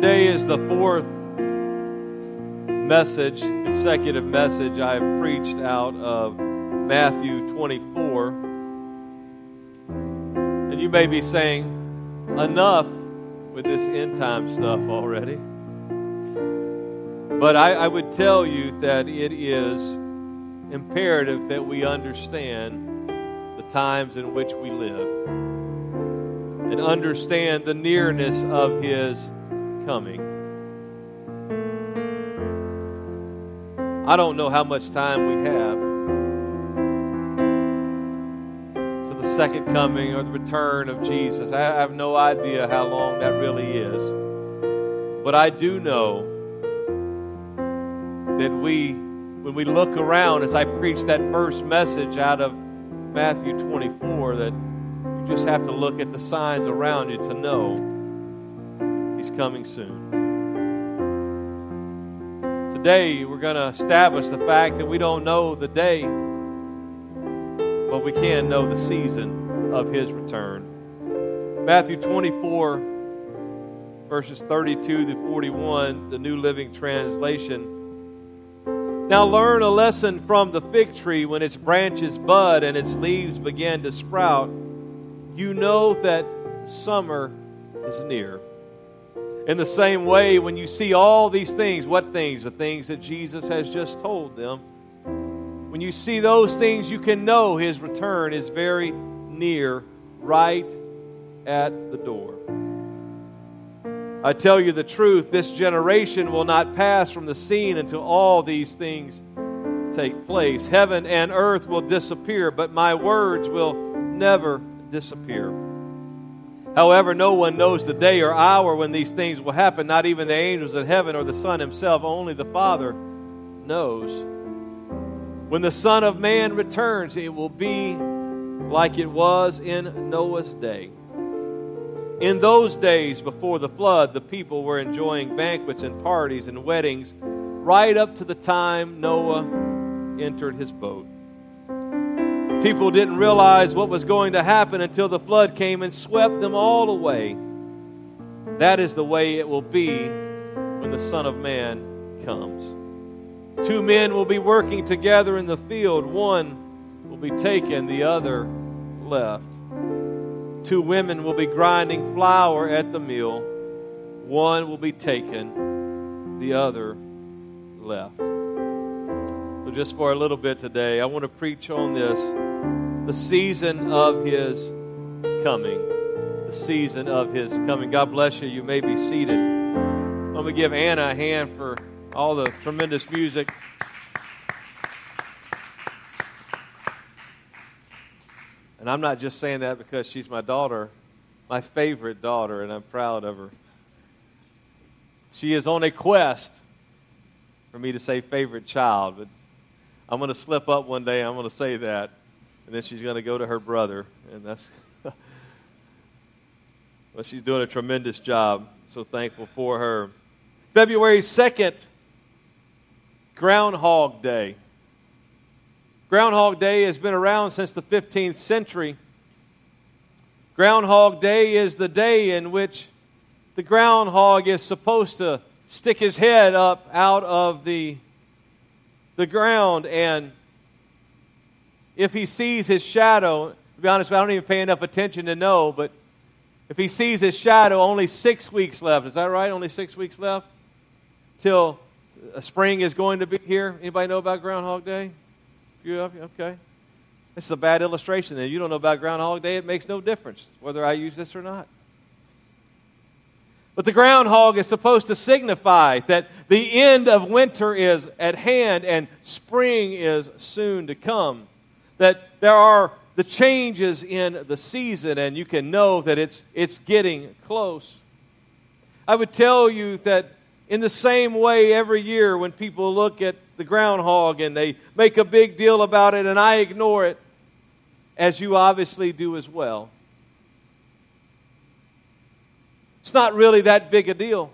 Today is the fourth message, consecutive message I've preached out of Matthew 24. And you may be saying, enough with this end time stuff already. But I, I would tell you that it is imperative that we understand the times in which we live and understand the nearness of His coming. I don't know how much time we have to the second coming or the return of Jesus. I have no idea how long that really is. But I do know that we, when we look around, as I preach that first message out of Matthew 24, that you just have to look at the signs around you to know He's coming soon. Today, we're going to establish the fact that we don't know the day, but we can know the season of His return. Matthew 24, verses 32 to 41, the New Living Translation. Now learn a lesson from the fig tree when its branches bud and its leaves begin to sprout. You know that summer is near. In the same way, when you see all these things, what things? The things that Jesus has just told them. When you see those things, you can know his return is very near, right at the door. I tell you the truth, this generation will not pass from the scene until all these things take place. Heaven and earth will disappear, but my words will never disappear. However, no one knows the day or hour when these things will happen, not even the angels in heaven or the Son himself, only the Father knows. When the Son of Man returns, it will be like it was in Noah's day. In those days before the flood, the people were enjoying banquets and parties and weddings right up to the time Noah entered his boat. People didn't realize what was going to happen until the flood came and swept them all away. That is the way it will be when the Son of Man comes. Two men will be working together in the field. One will be taken, the other left. Two women will be grinding flour at the mill. One will be taken, the other left. So, just for a little bit today, I want to preach on this the season of his coming. The season of his coming. God bless you. You may be seated. Going to give Anna a hand for all the tremendous music. And I'm not just saying that because she's my daughter, my favorite daughter, and I'm proud of her. She is on a quest for me to say favorite child, but I'm going to slip up one day. I'm going to say that and then she's going to go to her brother, and that's. well, she's doing a tremendous job. So thankful for her. February 2nd, Groundhog Day. Groundhog Day has been around since the 15th century. Groundhog Day is the day in which the groundhog is supposed to stick his head up out of the, the ground and if he sees his shadow, to be honest, I don't even pay enough attention to know, but if he sees his shadow, only six weeks left. Is that right? Only six weeks left till uh, spring is going to be here. Anybody know about Groundhog Day? You okay? This is a bad illustration. Then you don't know about Groundhog Day. It makes no difference whether I use this or not. But the groundhog is supposed to signify that the end of winter is at hand and spring is soon to come that there are the changes in the season, and you can know that it's, it's getting close. I would tell you that in the same way, every year when people look at the groundhog and they make a big deal about it, and I ignore it, as you obviously do as well. It's not really that big a deal.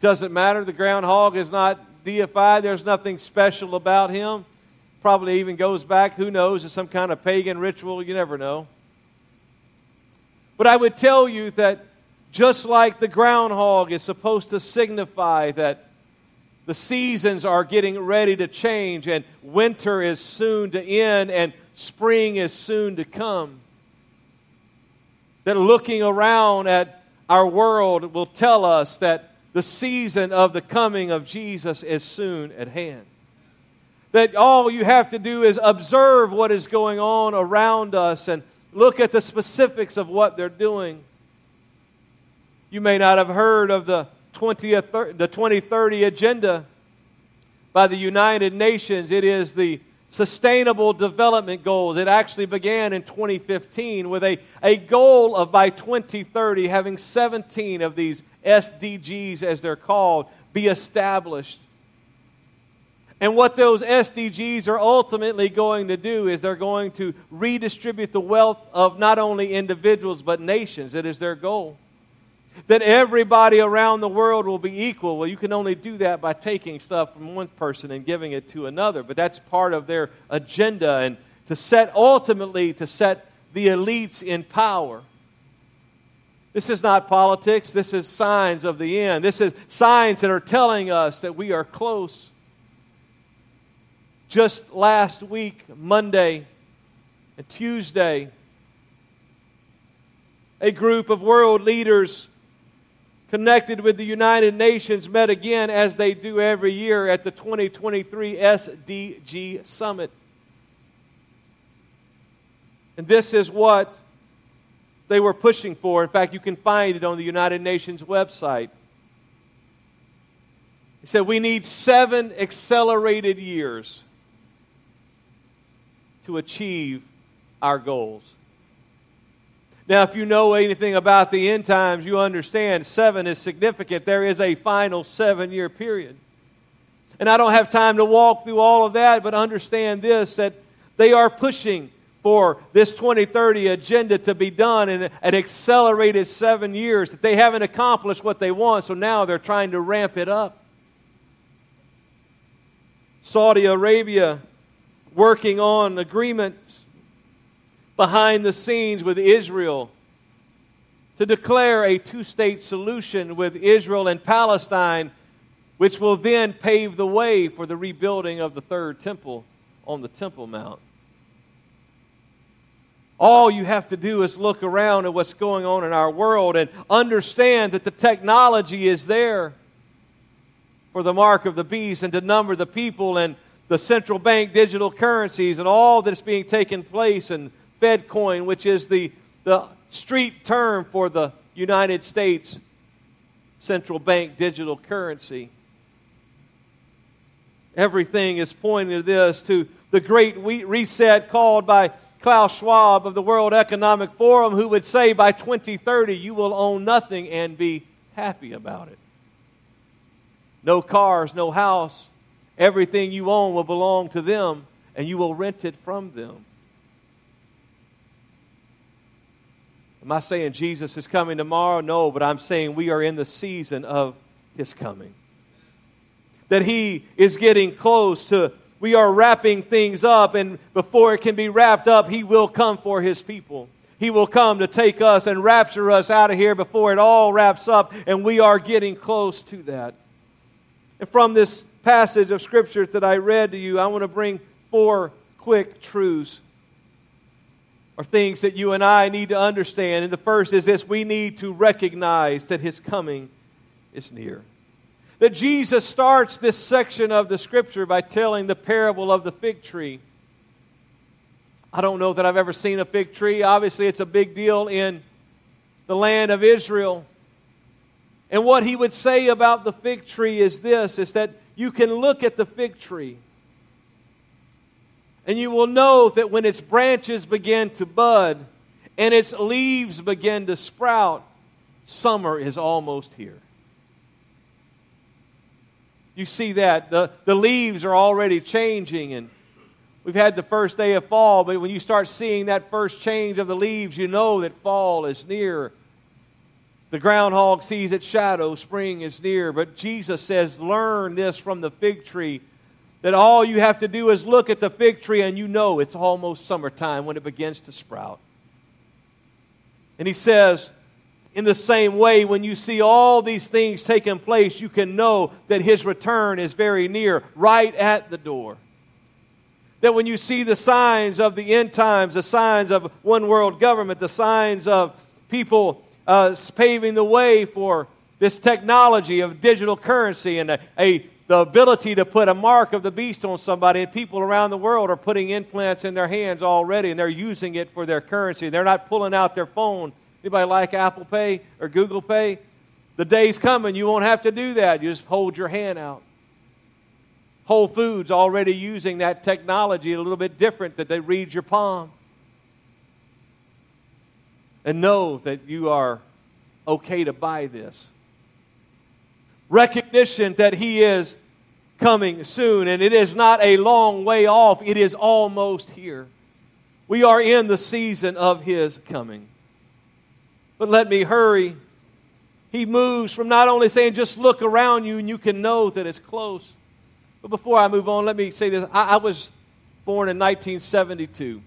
Doesn't matter. The groundhog is not deified, there's nothing special about him. Probably even goes back, who knows, to some kind of pagan ritual. You never know. But I would tell you that Just like the groundhog is supposed to signify that the seasons are getting ready to change and winter is soon to end and spring is soon to come. That looking around at our world will tell us that the season of the coming of Jesus is soon at hand. That all you have to do is observe what is going on around us and look at the specifics of what they're doing. You may not have heard of the 20th, the 2030 agenda by the United Nations. It is the Sustainable Development Goals. It actually began in 2015 with a, a goal of by 2030 having 17 of these SDGs, as they're called, be established. And what those SDGs are ultimately going to do is they're going to redistribute the wealth of not only individuals but nations. It is their goal. That everybody around the world will be equal. Well, you can only do that by taking stuff from one person and giving it to another. But that's part of their agenda and to set ultimately to set the elites in power. This is not politics. This is signs of the end. This is signs that are telling us that we are close. Just last week, Monday and Tuesday, a group of world leaders connected with the United Nations met again as they do every year at the 2023 SDG Summit. And this is what they were pushing for. In fact, you can find it on the United Nations website. He said, We need seven accelerated years to achieve our goals. Now, if you know anything about the end times, you understand seven is significant. There is a final seven year period. And I don't have time to walk through all of that, but understand this that they are pushing for this 2030 agenda to be done in an accelerated seven years, that they haven't accomplished what they want, so now they're trying to ramp it up. Saudi Arabia working on agreements behind the scenes with Israel to declare a two state solution with Israel and Palestine, which will then pave the way for the rebuilding of the third temple on the Temple Mount. All you have to do is look around at what's going on in our world and understand that the technology is there for the mark of the beast and to number the people and the central bank digital currencies and all that's being taken place and FedCoin, which is the, the street term for the United States central bank digital currency. Everything is pointing to this, to the great reset called by Klaus Schwab of the World Economic Forum, who would say by 2030 you will own nothing and be happy about it. No cars, no house. Everything you own will belong to them, and you will rent it from them. Am I saying Jesus is coming tomorrow? No, but I'm saying we are in the season of his coming. That he is getting close to we are wrapping things up, and before it can be wrapped up, He will come for His people. He will come to take us and rapture us out of here before it all wraps up, and we are getting close to that. And from this passage of Scripture that I read to you, I want to bring four quick truths or things that you and I need to understand. And the first is this we need to recognize that His coming is near that Jesus starts this section of the scripture by telling the parable of the fig tree. I don't know that I've ever seen a fig tree. Obviously, it's a big deal in the land of Israel. And what he would say about the fig tree is this is that you can look at the fig tree and you will know that when its branches begin to bud and its leaves begin to sprout, summer is almost here. You see that. The, the leaves are already changing, and we've had the first day of fall, but when you start seeing that first change of the leaves, you know that fall is near. The groundhog sees its shadow, spring is near. But Jesus says, Learn this from the fig tree that all you have to do is look at the fig tree and you know it's almost summertime when it begins to sprout. And he says, In the same way, when you see all these things taking place, you can know that his return is very near, right at the door. That when you see the signs of the end times, the signs of one world government, the signs of people uh, paving the way for this technology of digital currency and a, a, the ability to put a mark of the beast on somebody, and people around the world are putting implants in their hands already, and they're using it for their currency. They're not pulling out their phone Anybody like Apple Pay or Google Pay? The day's coming, you won't have to do that. You just hold your hand out. Whole Foods already using that technology a little bit different that they read your palm. And know that you are okay to buy this. Recognition that He is coming soon, and it is not a long way off, it is almost here. We are in the season of His coming. But let me hurry. He moves from not only saying, just look around you and you can know that it's close. But before I move on, let me say this. I, I was born in 1972,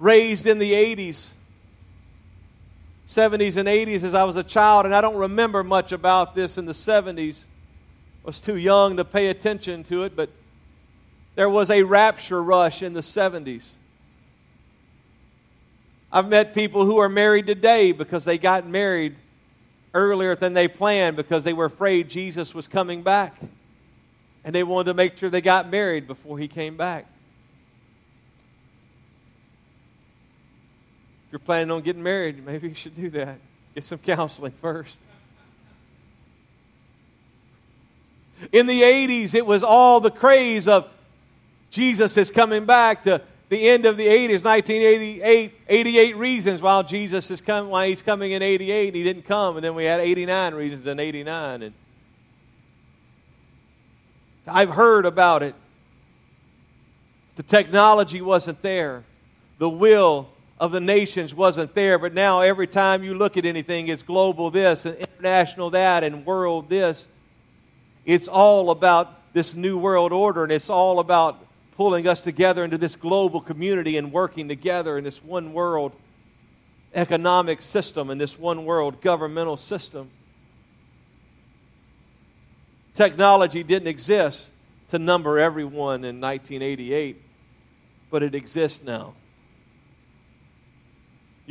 raised in the 80s. 70s and 80s as I was a child, and I don't remember much about this in the 70s. I was too young to pay attention to it, but there was a rapture rush in the 70s. I've met people who are married today because they got married earlier than they planned because they were afraid Jesus was coming back. And they wanted to make sure they got married before he came back. You're planning on getting married, maybe you should do that. Get some counseling first. In the 80s, it was all the craze of Jesus is coming back. to the end of the 80s, 1988, 88 reasons why Jesus is coming, why he's coming in 88 and he didn't come, and then we had 89 reasons in 89. And I've heard about it. The technology wasn't there. The will of the nations wasn't there. But now every time you look at anything, it's global this and international that and world this. It's all about this new world order, and it's all about pulling us together into this global community and working together in this one world economic system and this one world governmental system. Technology didn't exist to number everyone in 1988, but it exists now.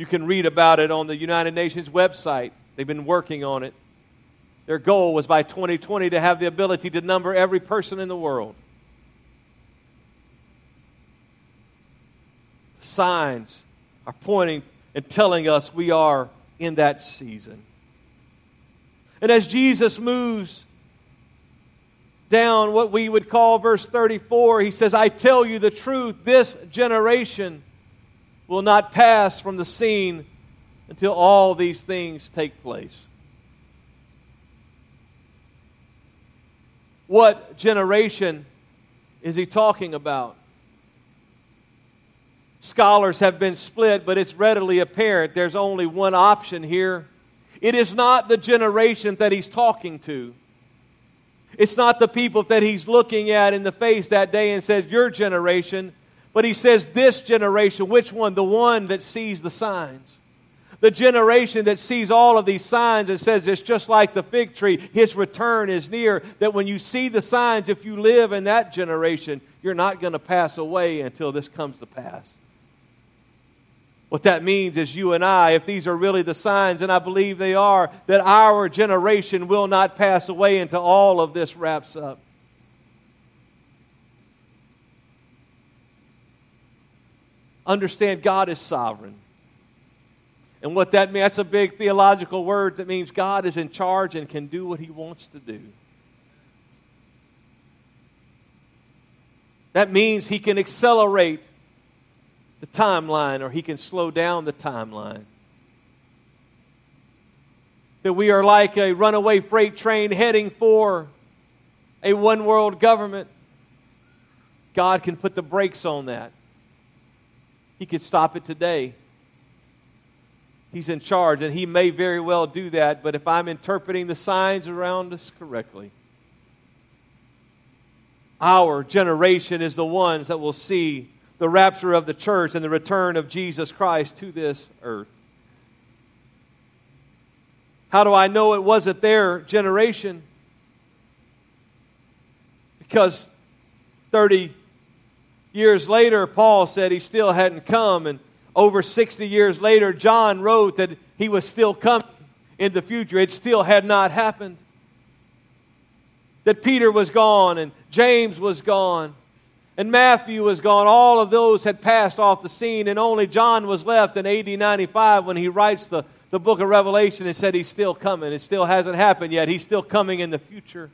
You can read about it on the United Nations website. They've been working on it. Their goal was by 2020 to have the ability to number every person in the world. signs are pointing and telling us we are in that season. And as Jesus moves down what we would call verse 34, he says, I tell you the truth, this generation will not pass from the scene until all these things take place. What generation is he talking about? Scholars have been split, but it's readily apparent there's only one option here. It is not the generation that he's talking to. It's not the people that he's looking at in the face that day and says, Your generation. But he says, This generation. Which one? The one that sees the signs. The generation that sees all of these signs and says, It's just like the fig tree. His return is near. That when you see the signs, if you live in that generation, you're not going to pass away until this comes to pass. What that means is you and I, if these are really the signs, and I believe they are, that our generation will not pass away until all of this wraps up. Understand God is sovereign. And what that means, that's a big theological word that means God is in charge and can do what he wants to do. That means he can accelerate the timeline or he can slow down the timeline. That we are like a runaway freight train heading for a one world government. God can put the brakes on that. He could stop it today. He's in charge, and He may very well do that, but if I'm interpreting the signs around us correctly, our generation is the ones that will see the rapture of the church and the return of Jesus Christ to this earth. How do I know it wasn't their generation? Because 30 years later, Paul said he still hadn't come. And over 60 years later, John wrote that he was still coming in the future. It still had not happened. That Peter was gone and James was gone and Matthew was gone. All of those had passed off the scene, and only John was left in AD 95 when he writes the, the book of Revelation and said he's still coming. It still hasn't happened yet. He's still coming in the future.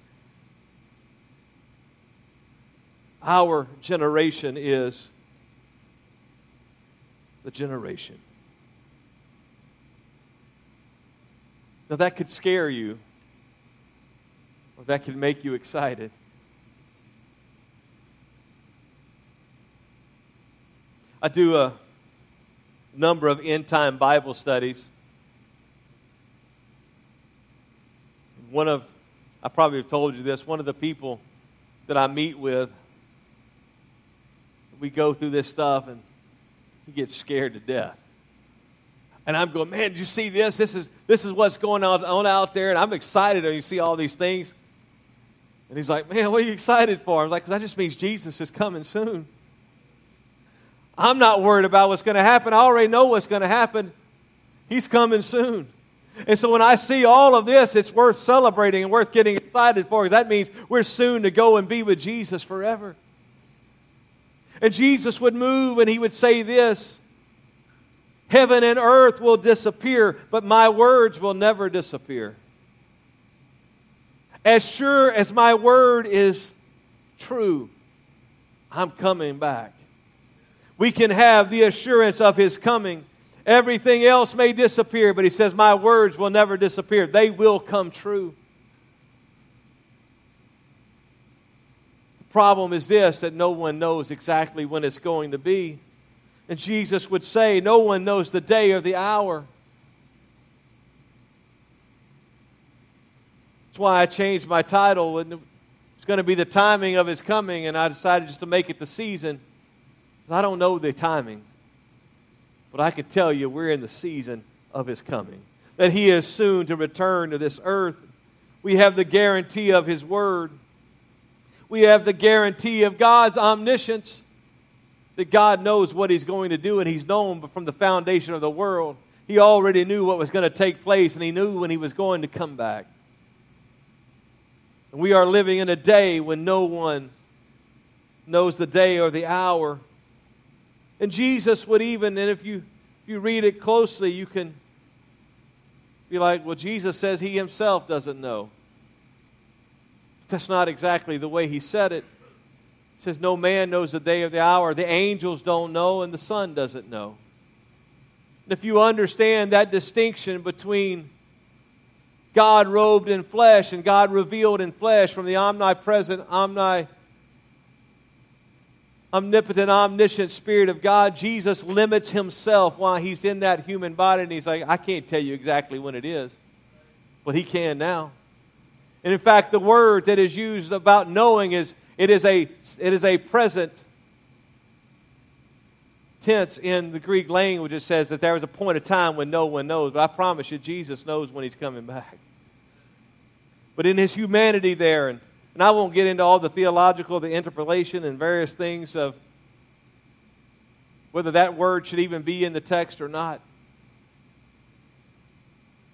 Our generation is the generation. Now, that could scare you, or that could make you excited. I do a number of end time Bible studies. One of, I probably have told you this, one of the people that I meet with, we go through this stuff and he gets scared to death. And I'm going, man, did you see this? This is, this is what's going on, out there. And I'm excited And you see all these things. And he's like, man, what are you excited for? I'm like, that just means Jesus is coming soon. I'm not worried about what's going to happen. I already know what's going to happen. He's coming soon. And so when I see all of this, it's worth celebrating and worth getting excited for because that means we're soon to go and be with Jesus forever. And Jesus would move and he would say this Heaven and earth will disappear, but my words will never disappear. As sure as my word is true, I'm coming back we can have the assurance of his coming. Everything else may disappear, but he says, My words will never disappear. They will come true. Problem is this that no one knows exactly when it's going to be. And Jesus would say, No one knows the day or the hour. That's why I changed my title. It's going to be the timing of his coming, and I decided just to make it the season. I don't know the timing, but I can tell you we're in the season of his coming. That he is soon to return to this earth. We have the guarantee of his word. We have the guarantee of God's omniscience. That God knows what he's going to do, and he's known from the foundation of the world. He already knew what was going to take place, and he knew when he was going to come back. And we are living in a day when no one knows the day or the hour and Jesus would even, and if you, if you read it closely, you can be like, well, Jesus says he himself doesn't know. That's not exactly the way he said it. He says, No man knows the day or the hour. The angels don't know, and the Son doesn't know. If you understand that distinction between God robed in flesh and God revealed in flesh from the omnipresent, omni omnipotent, omniscient Spirit of God, Jesus limits himself while he's in that human body. And he's like, I can't tell you exactly when it is, but he can now. And in fact, the word that is used about knowing is it is a, it is a present tense in the Greek language. It says that there was a point of time when no one knows. But I promise you, Jesus knows when he's coming back. But in his humanity there, and and I won't get into all the theological, the interpolation, and various things of whether that word should even be in the text or not.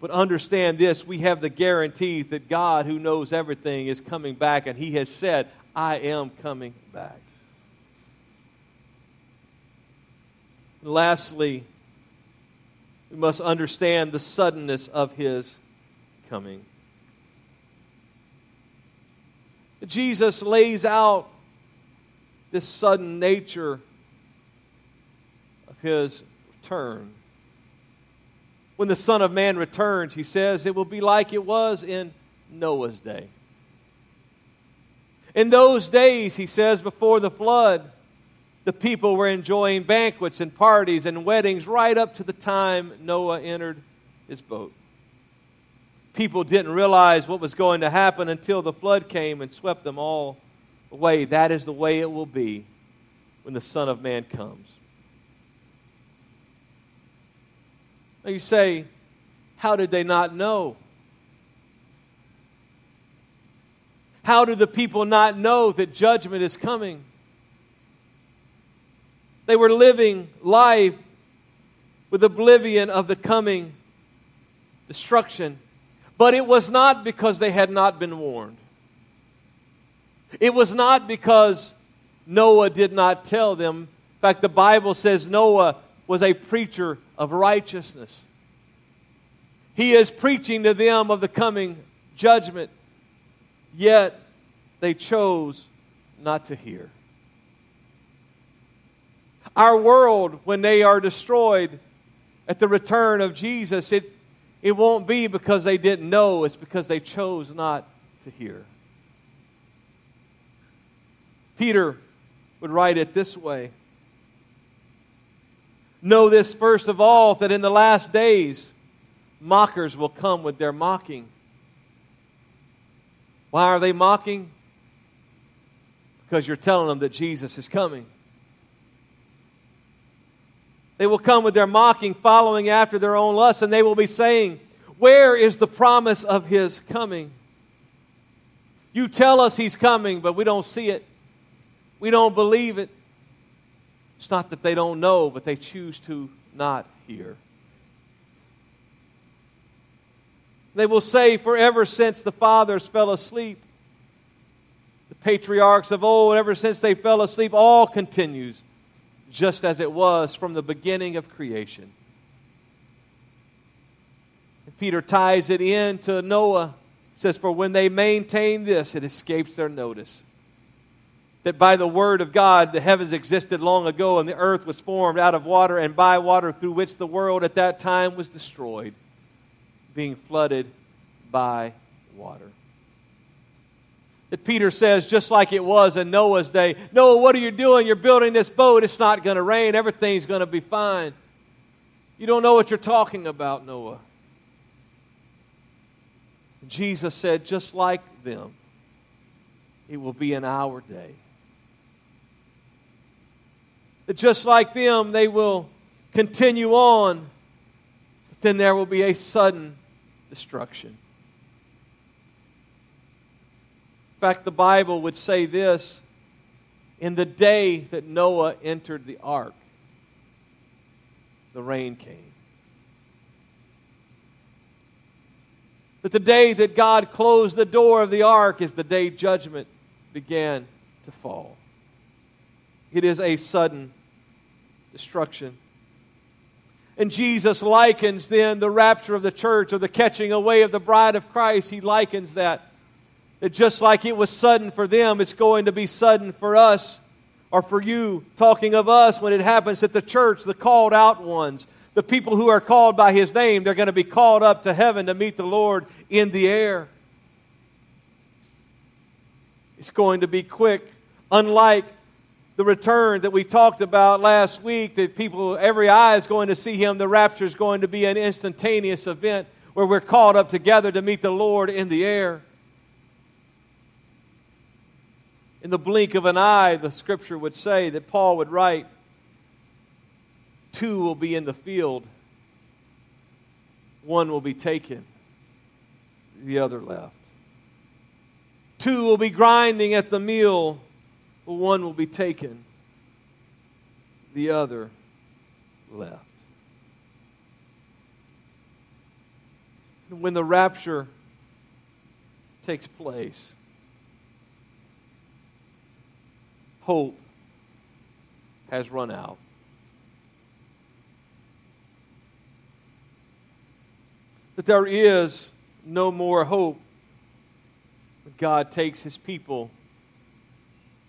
But understand this we have the guarantee that God, who knows everything, is coming back, and He has said, I am coming back. And lastly, we must understand the suddenness of His coming. Jesus lays out this sudden nature of his return. When the Son of Man returns, he says, it will be like it was in Noah's day. In those days, he says, before the flood, the people were enjoying banquets and parties and weddings right up to the time Noah entered his boat people didn't realize what was going to happen until the flood came and swept them all away. That is the way it will be when the Son of Man comes. Now you say, how did they not know? How do the people not know that judgment is coming? They were living life with oblivion of the coming destruction. But it was not because they had not been warned. It was not because Noah did not tell them. In fact, the Bible says Noah was a preacher of righteousness. He is preaching to them of the coming judgment, yet they chose not to hear. Our world, when they are destroyed at the return of Jesus, it, it won't be because they didn't know, it's because they chose not to hear. Peter would write it this way Know this first of all, that in the last days, mockers will come with their mocking. Why are they mocking? Because you're telling them that Jesus is coming. They will come with their mocking, following after their own lust, and they will be saying, Where is the promise of his coming? You tell us he's coming, but we don't see it. We don't believe it. It's not that they don't know, but they choose to not hear. They will say, forever since the fathers fell asleep, the patriarchs of old, ever since they fell asleep, all continues just as it was from the beginning of creation. And Peter ties it in to Noah. says, For when they maintain this, it escapes their notice that by the word of God the heavens existed long ago and the earth was formed out of water and by water through which the world at that time was destroyed, being flooded by water. That Peter says, just like it was in Noah's day Noah, what are you doing? You're building this boat. It's not going to rain. Everything's going to be fine. You don't know what you're talking about, Noah. Jesus said, just like them, it will be in our day just like them, they will continue on, but then there will be a sudden destruction. In fact, the Bible would say this in the day that Noah entered the ark, the rain came. That the day that God closed the door of the ark is the day judgment began to fall. It is a sudden destruction. And Jesus likens then the rapture of the church or the catching away of the bride of Christ. He likens that. That just like it was sudden for them, it's going to be sudden for us or for you, talking of us when it happens that the church, the called out ones, the people who are called by his name, they're going to be called up to heaven to meet the Lord in the air. It's going to be quick, unlike the return that we talked about last week, that people, every eye is going to see him. The rapture is going to be an instantaneous event where we're called up together to meet the Lord in the air. In the blink of an eye, the scripture would say that Paul would write, two will be in the field, one will be taken, the other left. Two will be grinding at the mill one will be taken, the other left. And when the rapture takes place, hope has run out. That there is no more hope. God takes his people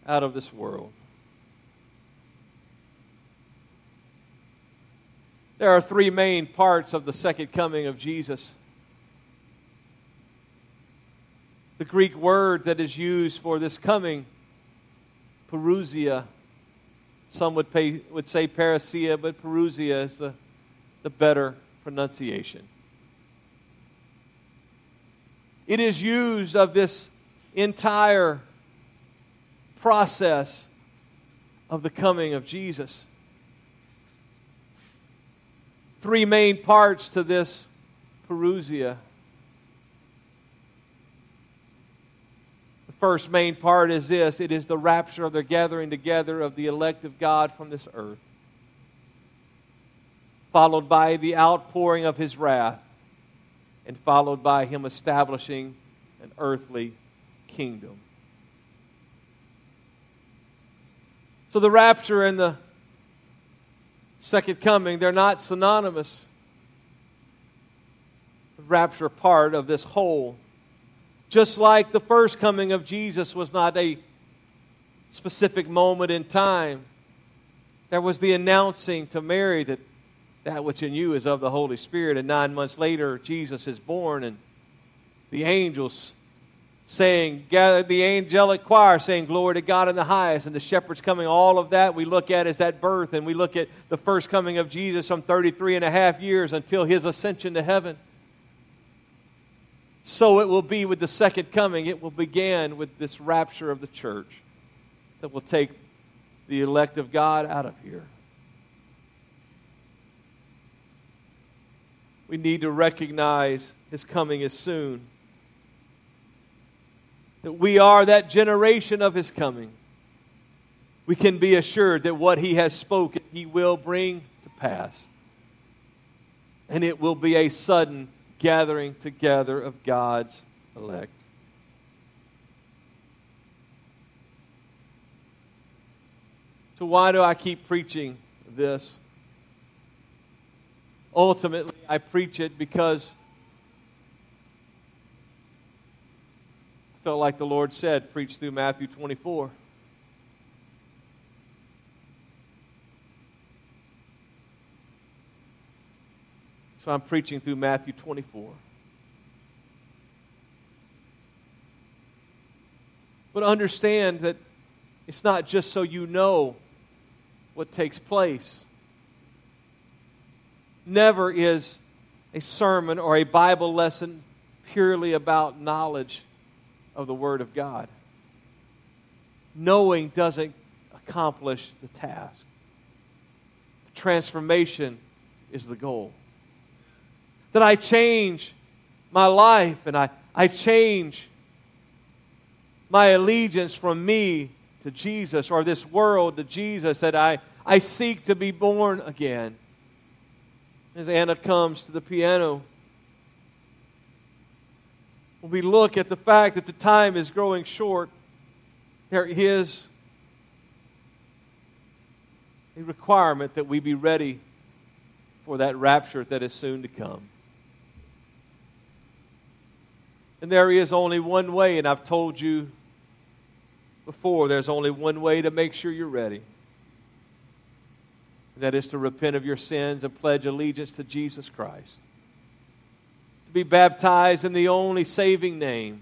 out of this world. There are three main parts of the second coming of Jesus. The Greek word that is used for this coming, parousia, some would, pay, would say parousia, but parousia is the, the better pronunciation. It is used of this entire process of the coming of Jesus. Three main parts to this parousia. The first main part is this it is the rapture of the gathering together of the elect of God from this earth, followed by the outpouring of his wrath, and followed by him establishing an earthly kingdom. So the rapture and the second coming, they're not synonymous. The rapture part of this whole. Just like the first coming of Jesus was not a specific moment in time, there was the announcing to Mary that that which in you is of the Holy Spirit. And nine months later, Jesus is born, and the angels saying, gather the angelic choir saying, Glory to God in the highest, and the shepherds coming, all of that we look at as that birth, and we look at the first coming of Jesus from 33 and a half years until his ascension to heaven. So it will be with the second coming. It will begin with this rapture of the church that will take the elect of God out of here. We need to recognize his coming is soon that we are that generation of his coming, we can be assured that what he has spoken, he will bring to pass. And it will be a sudden gathering together of God's elect. So, why do I keep preaching this? Ultimately, I preach it because felt like the Lord said, preach through Matthew 24. So I'm preaching through Matthew 24. But understand that it's not just so you know what takes place. Never is a sermon or a Bible lesson purely about knowledge of the Word of God. Knowing doesn't accomplish the task. Transformation is the goal. That I change my life and I, I change my allegiance from me to Jesus or this world to Jesus, that I, I seek to be born again. As Anna comes to the piano, when we look at the fact that the time is growing short, there is a requirement that we be ready for that rapture that is soon to come. And there is only one way, and I've told you before, there's only one way to make sure you're ready. And that is to repent of your sins and pledge allegiance to Jesus Christ be baptized in the only saving name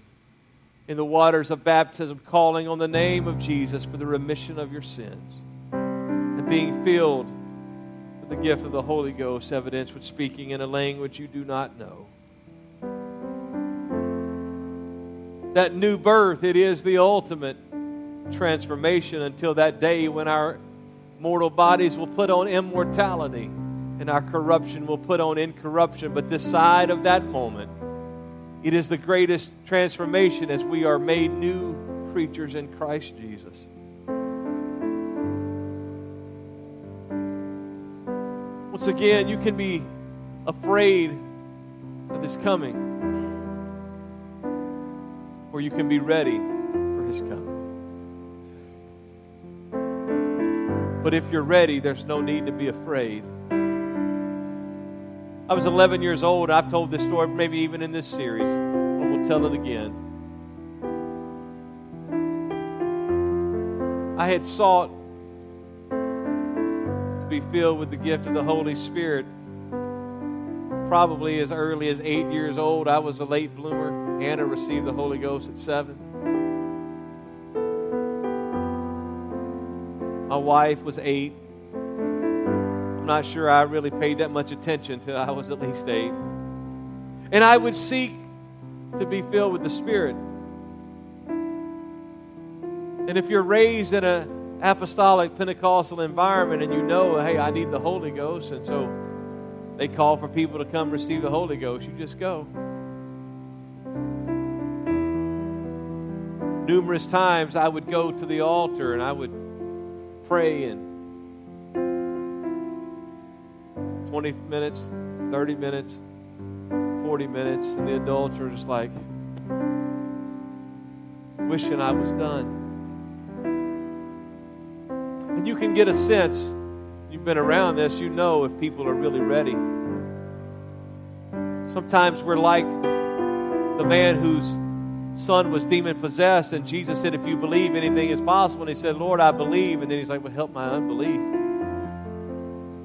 in the waters of baptism, calling on the name of Jesus for the remission of your sins, and being filled with the gift of the Holy Ghost, evidence with speaking in a language you do not know. That new birth, it is the ultimate transformation until that day when our mortal bodies will put on immortality and our corruption will put on incorruption. But this side of that moment, it is the greatest transformation as we are made new creatures in Christ Jesus. Once again, you can be afraid of His coming, or you can be ready for His coming. But if you're ready, there's no need to be afraid. I was 11 years old. I've told this story maybe even in this series, but we'll tell it again. I had sought to be filled with the gift of the Holy Spirit probably as early as eight years old. I was a late bloomer. Anna received the Holy Ghost at seven. My wife was eight. I'm not sure I really paid that much attention until I was at least eight. And I would seek to be filled with the Spirit. And if you're raised in an apostolic Pentecostal environment and you know, hey, I need the Holy Ghost, and so they call for people to come receive the Holy Ghost, you just go. numerous times I would go to the altar and I would pray and 20 minutes, 30 minutes, 40 minutes, and the adults are just like, wishing I was done. And you can get a sense, you've been around this, you know if people are really ready. Sometimes we're like the man whose son was demon possessed, and Jesus said, If you believe, anything is possible. And he said, Lord, I believe. And then he's like, Well, help my unbelief.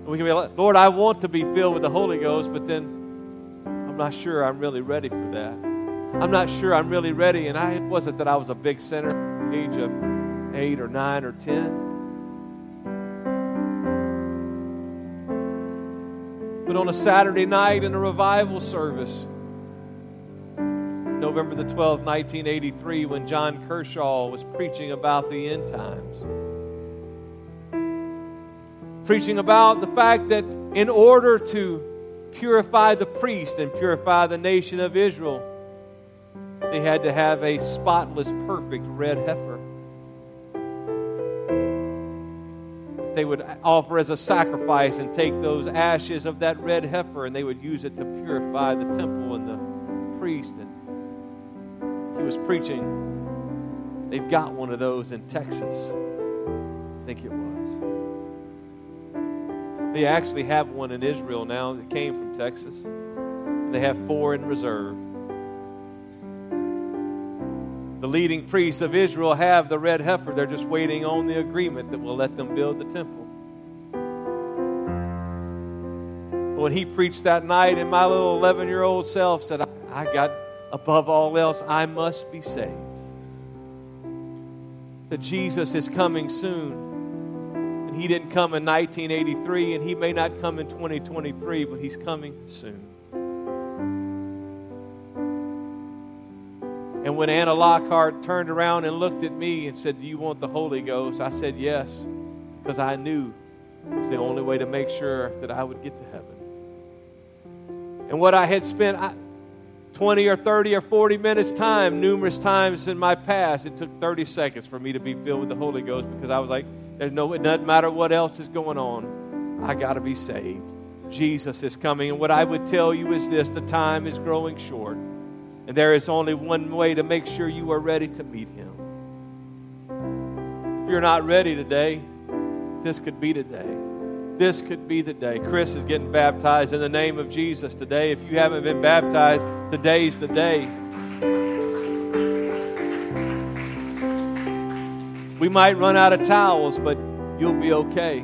We can be like, Lord, I want to be filled with the Holy Ghost, but then I'm not sure I'm really ready for that. I'm not sure I'm really ready. And I, it wasn't that I was a big sinner age of eight or nine or ten. But on a Saturday night in a revival service, November the 12th, 1983, when John Kershaw was preaching about the end times. Preaching about the fact that in order to purify the priest and purify the nation of Israel, they had to have a spotless, perfect red heifer. They would offer as a sacrifice and take those ashes of that red heifer and they would use it to purify the temple and the priest. And he was preaching. They've got one of those in Texas. I think it was. They actually have one in Israel now that came from Texas. They have four in reserve. The leading priests of Israel have the red heifer. They're just waiting on the agreement that will let them build the temple. When he preached that night, and my little 11 year old self said, I got above all else, I must be saved. That Jesus is coming soon. He didn't come in 1983, and he may not come in 2023, but he's coming soon. And when Anna Lockhart turned around and looked at me and said, Do you want the Holy Ghost? I said, Yes, because I knew it was the only way to make sure that I would get to heaven. And what I had spent, I, 20 or 30 or 40 minutes time numerous times in my past it took 30 seconds for me to be filled with the holy ghost because i was like there's no it doesn't matter what else is going on i got to be saved jesus is coming and what i would tell you is this the time is growing short and there is only one way to make sure you are ready to meet him if you're not ready today this could be today this could be the day. Chris is getting baptized in the name of Jesus today. If you haven't been baptized, today's the day. Might run out of towels, but you'll be okay.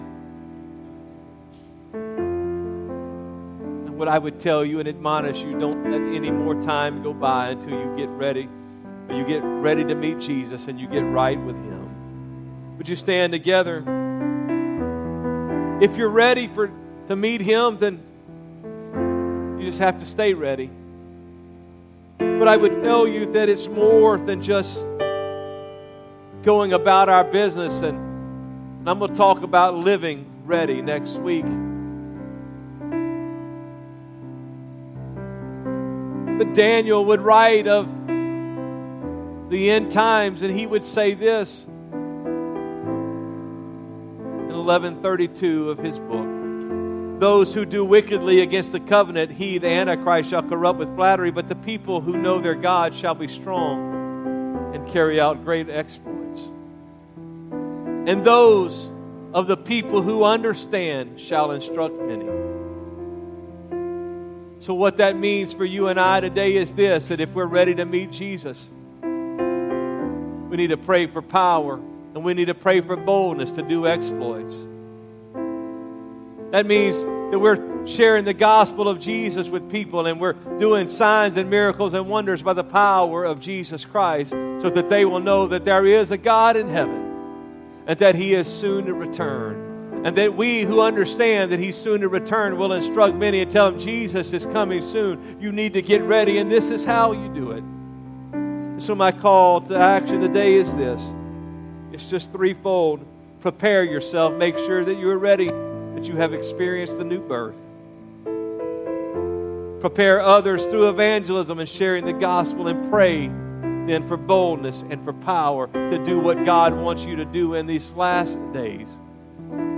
And what I would tell you and admonish you don't let any more time go by until you get ready. You get ready to meet Jesus and you get right with Him. Would you stand together? If you're ready for, to meet Him, then you just have to stay ready. But I would tell you that it's more than just going about our business. And, I'm going to talk about living ready next week. But Daniel would write of the end times, and he would say this in 1132 of his book. Those who do wickedly against the covenant, he, the Antichrist, shall corrupt with flattery, but the people who know their God shall be strong and carry out great exploits. And those of the people who understand shall instruct many. So, what that means for you and I today is this that if we're ready to meet Jesus, we need to pray for power and we need to pray for boldness to do exploits. That means that we're sharing the gospel of Jesus with people and we're doing signs and miracles and wonders by the power of Jesus Christ so that they will know that there is a God in heaven and that He is soon to return. And that we who understand that He's soon to return will instruct many and tell them Jesus is coming soon. You need to get ready, and this is how you do it. So, my call to action today is this it's just threefold. Prepare yourself, make sure that you're ready, you have experienced the new birth. Prepare others through evangelism and sharing the gospel and pray then for boldness and for power to do what God wants you to do in these last days.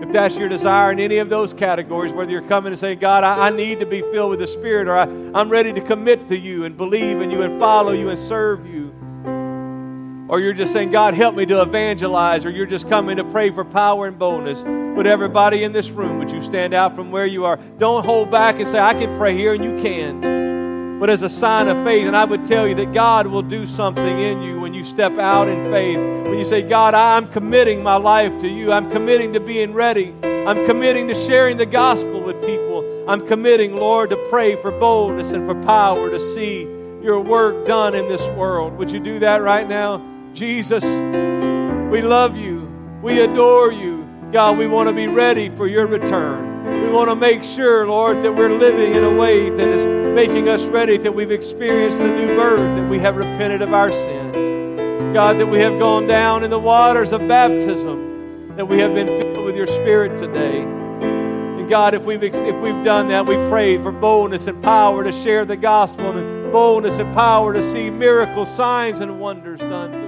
If that's your desire in any of those categories, whether you're coming and saying, God, I, I need to be filled with the Spirit, or I, I'm ready to commit to you and believe in you and follow you and serve you, or you're just saying, God, help me to evangelize, or you're just coming to pray for power and boldness, would everybody in this room, would you stand out from where you are? Don't hold back and say, I can pray here, and you can. But as a sign of faith, and I would tell you that God will do something in you when you step out in faith. When you say, God, I'm committing my life to you, I'm committing to being ready, I'm committing to sharing the gospel with people, I'm committing, Lord, to pray for boldness and for power to see your work done in this world. Would you do that right now? Jesus, we love you, we adore you. God, we want to be ready for your return. We want to make sure, Lord, that we're living in a way that is making us ready, that we've experienced the new birth, that we have repented of our sins. God, that we have gone down in the waters of baptism, that we have been filled with your Spirit today. And God, if we've, if we've done that, we pray for boldness and power to share the gospel, and boldness and power to see miracles, signs, and wonders done